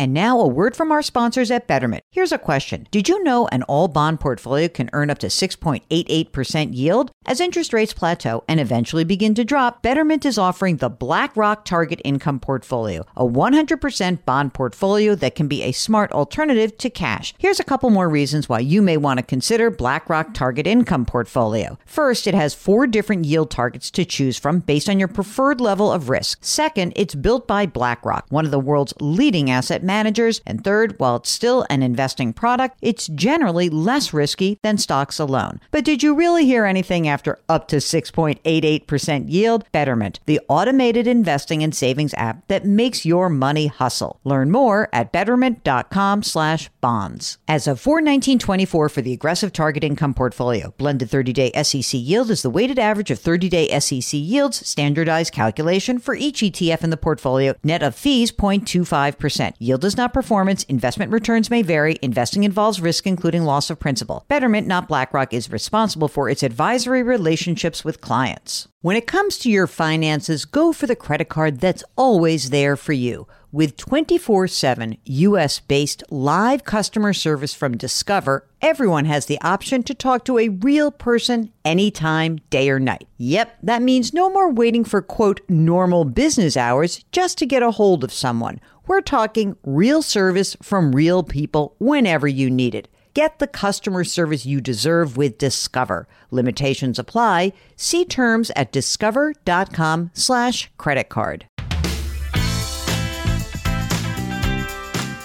And now a word from our sponsors at Betterment. Here's a question. Did you know an all bond portfolio can earn up to 6.88% yield? As interest rates plateau and eventually begin to drop, Betterment is offering the BlackRock Target Income Portfolio, a 100% bond portfolio that can be a smart alternative to cash. Here's a couple more reasons why you may want to consider BlackRock Target Income Portfolio. First, it has four different yield targets to choose from based on your preferred level of risk. Second, it's built by BlackRock, one of the world's leading asset managers. And third, while it's still an investing product, it's generally less risky than stocks alone. But did you really hear anything after up to 6.88% yield? Betterment, the automated investing and savings app that makes your money hustle. Learn more at betterment.com slash bonds. As of 41924 for the aggressive target income portfolio, blended 30-day SEC yield is the weighted average of 30-day SEC yields, standardized calculation for each ETF in the portfolio, net of fees 0.25%. Yield is not performance, investment returns may vary, investing involves risk including loss of principal. Betterment, not BlackRock, is responsible for its advisory relationships with clients. When it comes to your finances, go for the credit card that's always there for you. With 24 7 US based live customer service from Discover, everyone has the option to talk to a real person anytime, day or night. Yep, that means no more waiting for quote normal business hours just to get a hold of someone. We're talking real service from real people whenever you need it. Get the customer service you deserve with Discover. Limitations apply. See terms at discover.com slash credit card.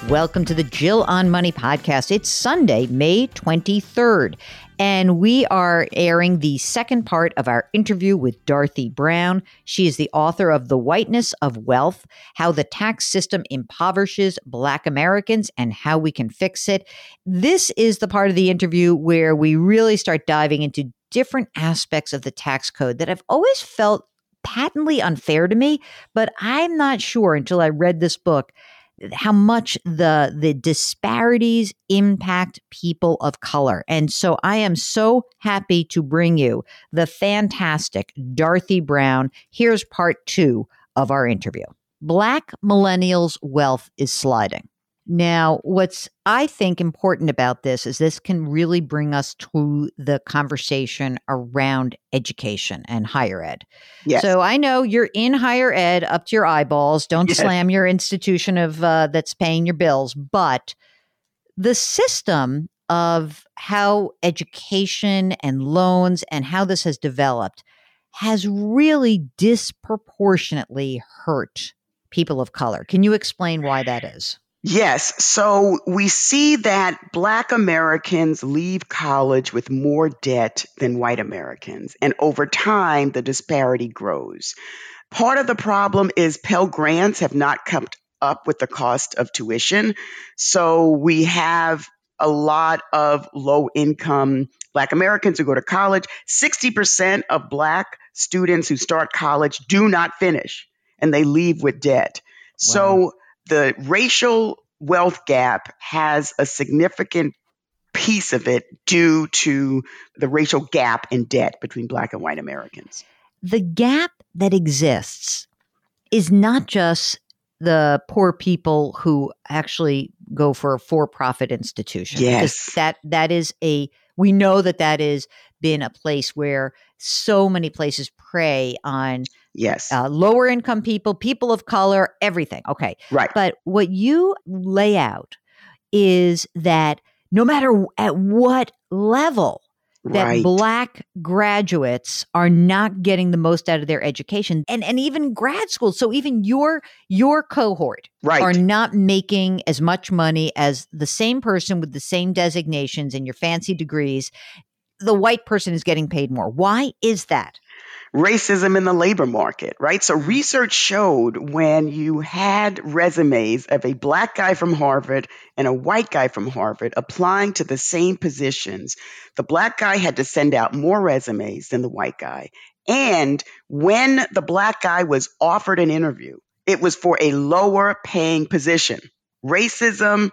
Welcome to the Jill on Money podcast. It's Sunday, May 23rd, and we are airing the second part of our interview with Dorothy Brown. She is the author of The Whiteness of Wealth How the Tax System Impoverishes Black Americans and How We Can Fix It. This is the part of the interview where we really start diving into different aspects of the tax code that I've always felt patently unfair to me, but I'm not sure until I read this book how much the the disparities impact people of color. And so I am so happy to bring you the fantastic Dorothy Brown. Here's part 2 of our interview. Black millennials' wealth is sliding. Now, what's I think important about this is this can really bring us to the conversation around education and higher ed. Yes. So I know you're in higher ed up to your eyeballs. Don't Yes. slam your institution of uh, that's paying your bills, but the system of how education and loans and how this has developed has really disproportionately hurt people of color. Can you explain why that is? Yes. So we see that Black Americans leave college with more debt than white Americans. And over time, the disparity grows. Part of the problem is Pell Grants have not kept up with the cost of tuition. So we have a lot of low income Black Americans who go to college. 60% of Black students who start college do not finish and they leave with debt. So the racial wealth gap has a significant piece of it due to the racial gap in debt between black and white Americans. the gap that exists is not just the poor people who actually go for a for-profit institution Yes. that that is a we know that that has been a place where so many places prey on Yes. uh, lower income people people of color everything okay right. but what you lay out is that no matter at what level that right. black graduates are not getting the most out of their education and and even grad school so even your your cohort right. are not making as much money as the same person with the same designations and your fancy degrees the white person is getting paid more why is that racism in the labor market, right? So research showed when you had resumes of a black guy from Harvard and a white guy from Harvard applying to the same positions, the black guy had to send out more resumes than the white guy. And when the black guy was offered an interview, it was for a lower paying position. Racism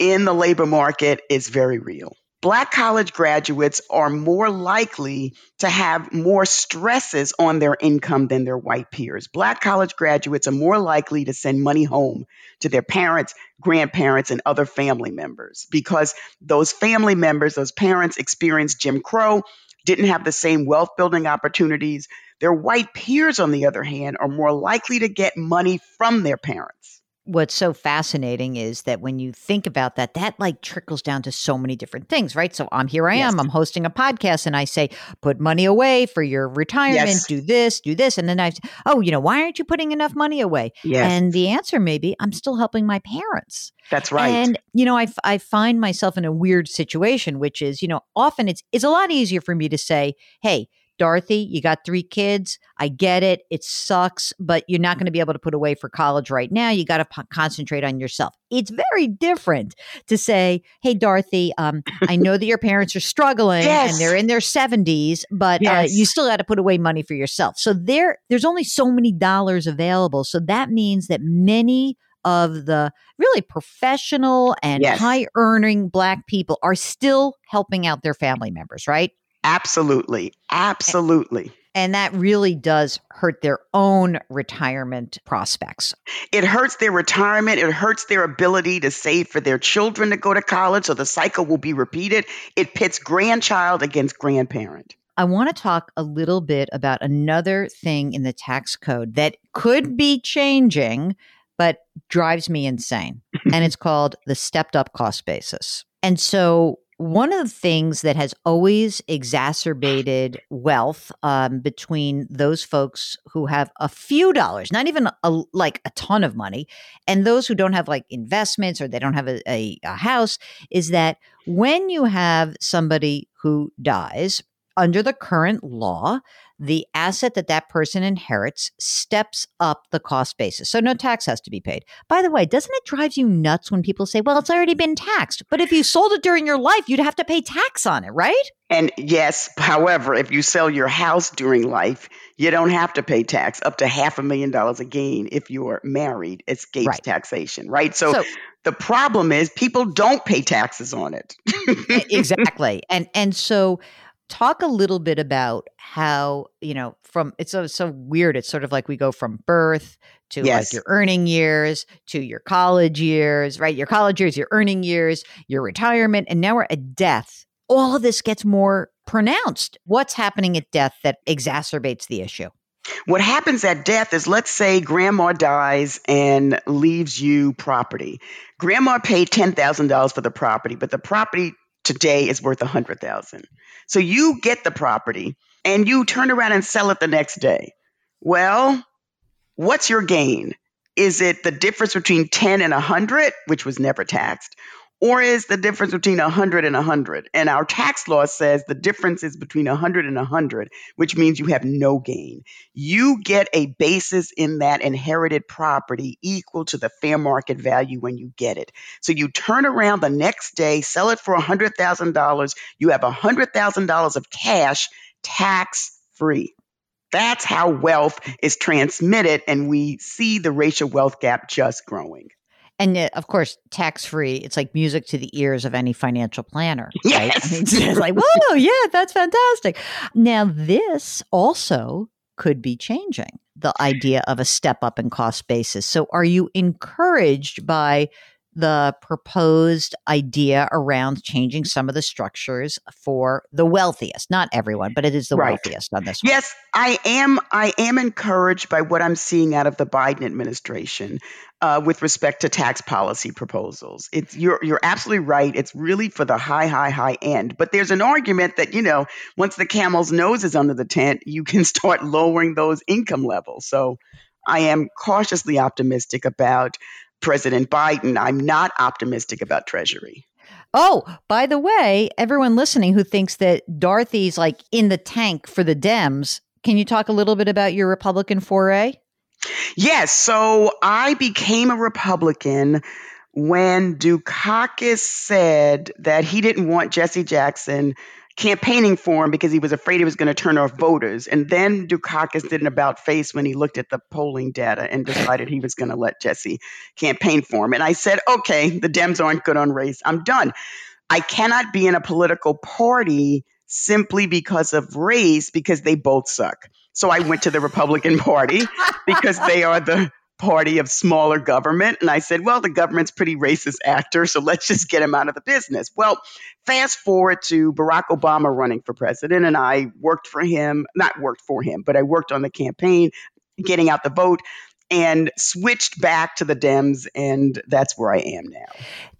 in the labor market is very real. Black college graduates are more likely to have more stresses on their income than their white peers. Black college graduates are more likely to send money home to their parents, grandparents, and other family members because those family members, those parents experienced Jim Crow, didn't have the same wealth building opportunities. Their white peers, on the other hand, are more likely to get money from their parents what's so fascinating is that when you think about that, that like trickles down to so many different things, right? So I'm here I yes. am, I'm hosting a podcast and I say, put money away for your retirement, yes. do this, do this. And then I, oh, you know, why aren't you putting enough money away? Yes. And the answer may be, I'm still helping my parents. That's right. And, you know, I, I find myself in a weird situation, which is, you know, often it's, it's a lot easier for me to say, hey, Dorothy, you got three kids. I get it. It sucks, but you're not going to be able to put away for college right now. You got to p- concentrate on yourself. It's very different to say, hey, Dorothy, um, I know that your parents are struggling yes. and they're in their 70s, but yes. uh, you still got to put away money for yourself. So there, there's only so many dollars available. So that means that many of the really professional and yes. high earning black people are still helping out their family members, right? Absolutely. Absolutely. And that really does hurt their own retirement prospects. It hurts their retirement. It hurts their ability to save for their children to go to college. So the cycle will be repeated. It pits grandchild against grandparent. I want to talk a little bit about another thing in the tax code that could be changing, but drives me insane. and it's called the stepped up cost basis. And so one of the things that has always exacerbated wealth um, between those folks who have a few dollars, not even a, like a ton of money, and those who don't have like investments or they don't have a, a, a house, is that when you have somebody who dies under the current law, the asset that that person inherits steps up the cost basis. So no tax has to be paid. By the way, doesn't it drive you nuts when people say, well, it's already been taxed? But if you sold it during your life, you'd have to pay tax on it, right? And yes, however, if you sell your house during life, you don't have to pay tax up to half a million dollars a gain if you're married, escapes right. taxation, right? So, so the problem is people don't pay taxes on it. exactly. And and so talk a little bit about how you know from it's so so weird it's sort of like we go from birth to yes. like your earning years to your college years right your college years your earning years your retirement and now we're at death all of this gets more pronounced what's happening at death that exacerbates the issue what happens at death is let's say grandma dies and leaves you property. Grandma paid $10,000 for the property, but the property today is worth a 100,000. So you get the property and you turn around and sell it the next day. Well, what's your gain? Is it the difference between 10 and 100, which was never taxed? Or is the difference between 100 and 100? And our tax law says the difference is between 100 and 100, which means you have no gain. You get a basis in that inherited property equal to the fair market value when you get it. So you turn around the next day, sell it for $100,000, you have $100,000 of cash tax free. That's how wealth is transmitted, and we see the racial wealth gap just growing and uh, of course tax free it's like music to the ears of any financial planner right? Yes. I mean, it's like whoa yeah that's fantastic. Now this also could be changing the idea of a step up in cost basis. So are you encouraged by the proposed idea around changing some of the structures for the wealthiest not everyone but it is the right. wealthiest on this one. yes i am i am encouraged by what i'm seeing out of the biden administration uh, with respect to tax policy proposals it's you're you're absolutely right it's really for the high high high end but there's an argument that you know once the camel's nose is under the tent you can start lowering those income levels so I am cautiously optimistic about President Biden. I'm not optimistic about Treasury. Oh, by the way, everyone listening who thinks that Dorothy's like in the tank for the Dems, can you talk a little bit about your Republican foray? Yes. So I became a Republican when Dukakis said that he didn't want Jesse Jackson campaigning for him because he was afraid he was going to turn off voters. And then Dukakis did an about face when he looked at the polling data and decided he was going to let Jesse campaign for him. And I said, okay, the Dems aren't good on race. I'm done. I cannot be in a political party simply because of race because they both suck. So I went to the Republican Party because they are the party of smaller government. And I said, well, the government's pretty racist actor, so let's just get him out of the business. Well, fast forward to Barack Obama running for president, and I worked for him, not worked for him, but I worked on the campaign, getting out the vote. And switched back to the Dems, and that's where I am now.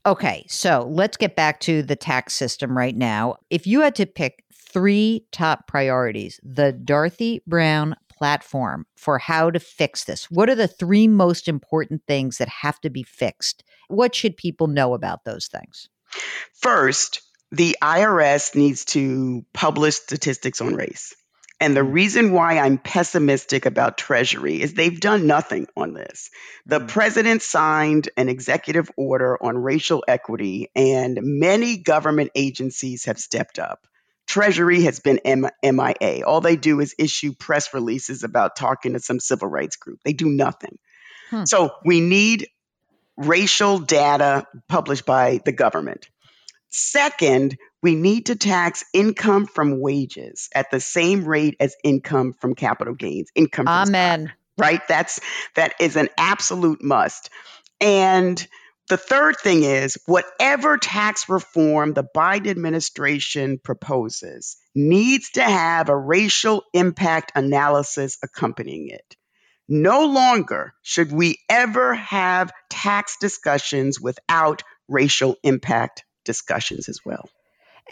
Okay, so let's get back to the tax system right now. If you had to pick three top priorities, the Dorothy Brown platform for how to fix this? What are the three most important things that have to be fixed? What should people know about those things? First, the IRS needs to publish statistics on race. And the mm. reason why I'm pessimistic about Treasury is they've done nothing on this. The mm. president signed an executive order on racial equity, and many government agencies have stepped up. Treasury has been M- MIA. All they do is issue press releases about talking to some civil rights group. They do nothing. Hmm. So we need racial data published by the government. Second, we need to tax income from wages at the same rate as income from capital gains, income Amen. Stock, right? That's that is an absolute must. And the third thing is whatever tax reform the Biden administration proposes needs to have a racial impact analysis accompanying it. No longer should we ever have tax discussions without racial impact discussions as well.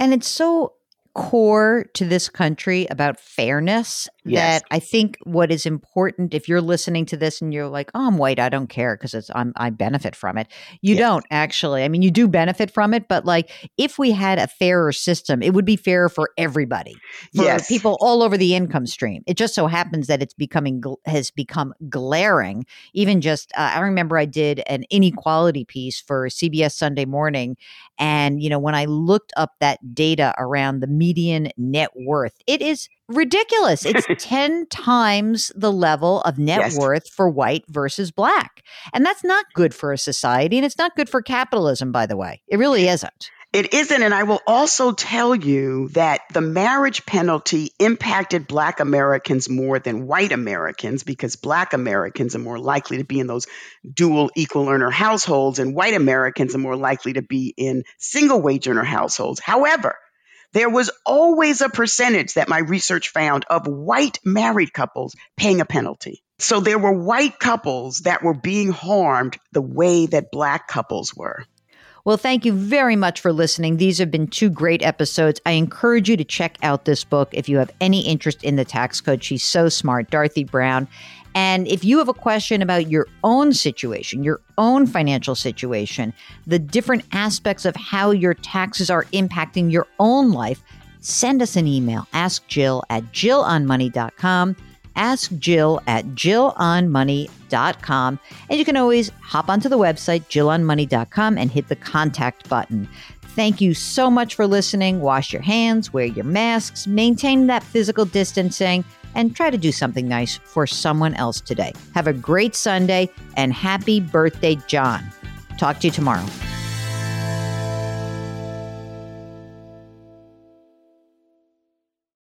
And it's so core to this country about fairness yes. that I think what is important if you're listening to this and you're like, "Oh, I'm white, I don't care because it's I'm I benefit from it." You yes. don't actually. I mean, you do benefit from it, but like if we had a fairer system, it would be fairer for everybody. For yes. people all over the income stream. It just so happens that it's becoming has become glaring. Even just uh, I remember I did an inequality piece for CBS Sunday Morning and you know, when I looked up that data around the median net worth, it is ridiculous. It's 10 times the level of net yes. worth for white versus black. And that's not good for a society. And it's not good for capitalism, by the way. It really isn't. It isn't. And I will also tell you that the marriage penalty impacted Black Americans more than white Americans because Black Americans are more likely to be in those dual equal earner households, and white Americans are more likely to be in single wage earner households. However, there was always a percentage that my research found of white married couples paying a penalty. So there were white couples that were being harmed the way that black couples were. Well, thank you very much for listening. These have been two great episodes. I encourage you to check out this book if you have any interest in the tax code. She's so smart, Dorothy Brown. And if you have a question about your own situation, your own financial situation, the different aspects of how your taxes are impacting your own life, send us an email. Ask Jill at jillonmoney.com. Ask Jill at jillonmoney.com. And you can always hop onto the website, jillonmoney.com, and hit the contact button. Thank you so much for listening. Wash your hands, wear your masks, maintain that physical distancing and try to do something nice for someone else today. Have a great Sunday and happy birthday, John. Talk to you tomorrow.